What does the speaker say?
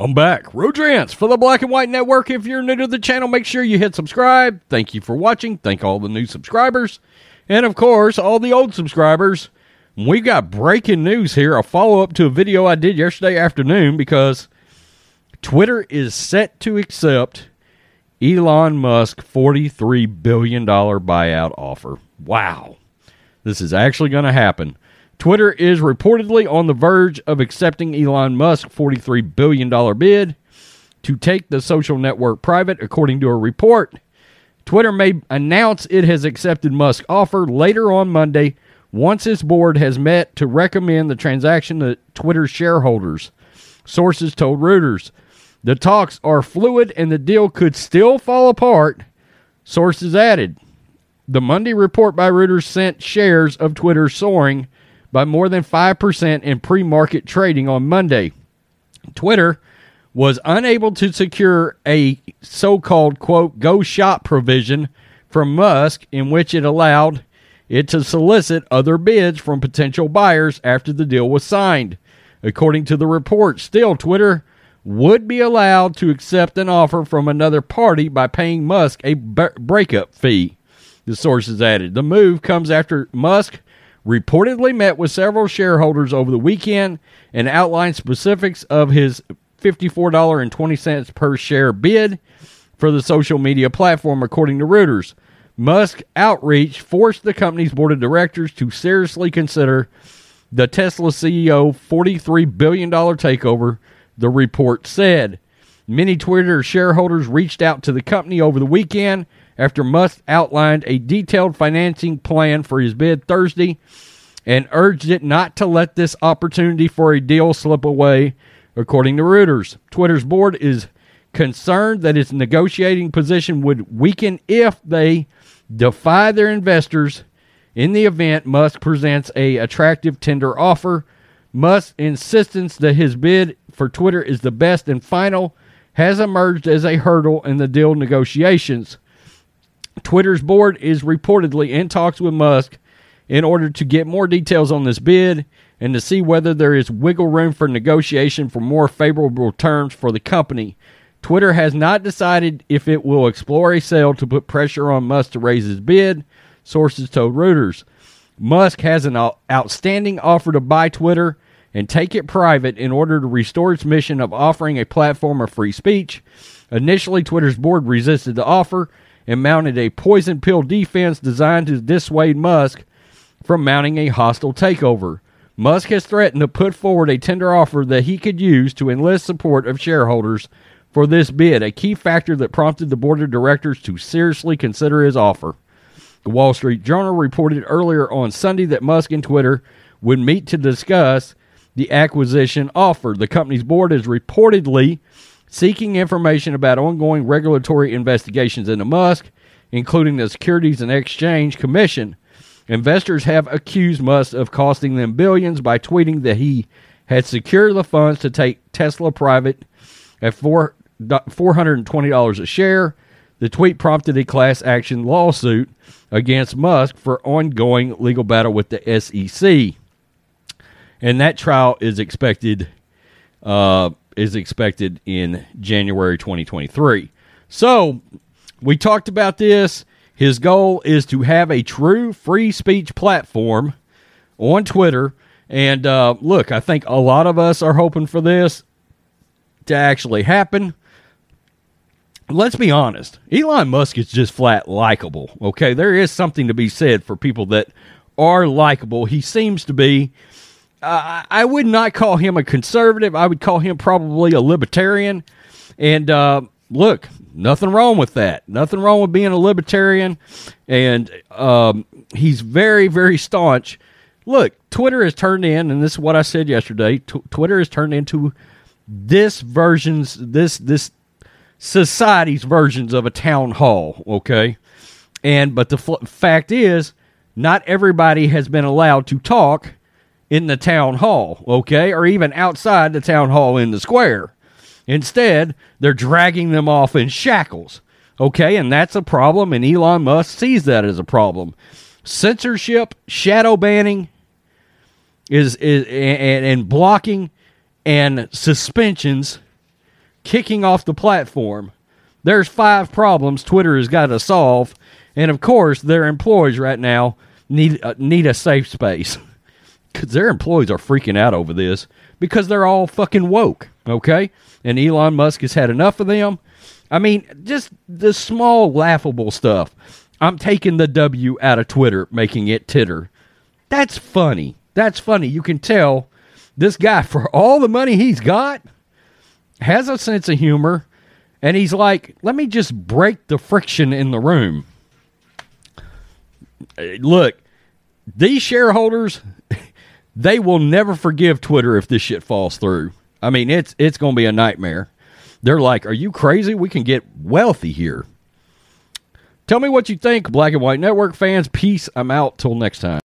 I'm back. Rodrance for the Black and White Network. If you're new to the channel, make sure you hit subscribe. Thank you for watching. Thank all the new subscribers. And of course, all the old subscribers. We got breaking news here. A follow up to a video I did yesterday afternoon because Twitter is set to accept Elon Musk $43 billion buyout offer. Wow. This is actually going to happen. Twitter is reportedly on the verge of accepting Elon Musk's $43 billion bid to take the social network private, according to a report. Twitter may announce it has accepted Musk's offer later on Monday once its board has met to recommend the transaction to Twitter shareholders. Sources told Reuters. The talks are fluid and the deal could still fall apart, sources added. The Monday report by Reuters sent shares of Twitter soaring by more than 5% in pre market trading on Monday. Twitter was unable to secure a so called, quote, go shop provision from Musk in which it allowed it to solicit other bids from potential buyers after the deal was signed. According to the report, still, Twitter would be allowed to accept an offer from another party by paying Musk a breakup fee. The sources added. The move comes after Musk reportedly met with several shareholders over the weekend and outlined specifics of his $54.20 per share bid for the social media platform, according to Reuters. Musk outreach forced the company's board of directors to seriously consider the Tesla CEO $43 billion takeover, the report said. Many Twitter shareholders reached out to the company over the weekend after Musk outlined a detailed financing plan for his bid Thursday and urged it not to let this opportunity for a deal slip away, according to Reuters. Twitter's board is concerned that its negotiating position would weaken if they defy their investors in the event Musk presents a attractive tender offer. Musk's insistence that his bid for Twitter is the best and final has emerged as a hurdle in the deal negotiations. Twitter's board is reportedly in talks with Musk in order to get more details on this bid and to see whether there is wiggle room for negotiation for more favorable terms for the company. Twitter has not decided if it will explore a sale to put pressure on Musk to raise his bid, sources told Reuters. Musk has an outstanding offer to buy Twitter and take it private in order to restore its mission of offering a platform of free speech. Initially, Twitter's board resisted the offer and mounted a poison pill defense designed to dissuade Musk from mounting a hostile takeover. Musk has threatened to put forward a tender offer that he could use to enlist support of shareholders for this bid, a key factor that prompted the board of directors to seriously consider his offer. The Wall Street Journal reported earlier on Sunday that Musk and Twitter would meet to discuss the acquisition offer. The company's board is reportedly seeking information about ongoing regulatory investigations into Musk, including the Securities and Exchange Commission. Investors have accused Musk of costing them billions by tweeting that he had secured the funds to take Tesla private at four, $420 a share. The tweet prompted a class action lawsuit against Musk for ongoing legal battle with the SEC. And that trial is expected uh, is expected in January 2023. So, we talked about this. His goal is to have a true free speech platform on Twitter. And uh, look, I think a lot of us are hoping for this to actually happen. Let's be honest. Elon Musk is just flat likable. Okay. There is something to be said for people that are likable. He seems to be uh, I would not call him a conservative. I would call him probably a libertarian. And uh, look, nothing wrong with that. Nothing wrong with being a libertarian. And um, he's very, very staunch. Look, Twitter has turned in, and this is what I said yesterday. T- Twitter has turned into this version's this this society's versions of a town hall. Okay, and but the fact is, not everybody has been allowed to talk in the town hall. Okay, or even outside the town hall in the square. Instead, they're dragging them off in shackles. Okay, and that's a problem, and Elon Musk sees that as a problem. Censorship, shadow banning, is is and, and blocking and suspensions, kicking off the platform. There's five problems Twitter has got to solve, and of course, their employees right now need uh, need a safe space because their employees are freaking out over this because they're all fucking woke. Okay, and Elon Musk has had enough of them. I mean, just the small laughable stuff. I'm taking the W out of Twitter, making it titter. That's funny. That's funny. You can tell this guy, for all the money he's got, has a sense of humor. And he's like, let me just break the friction in the room. Look, these shareholders, they will never forgive Twitter if this shit falls through. I mean, it's it's going to be a nightmare. They're like, "Are you crazy? We can get wealthy here." Tell me what you think, Black and White Network fans. Peace. I'm out till next time.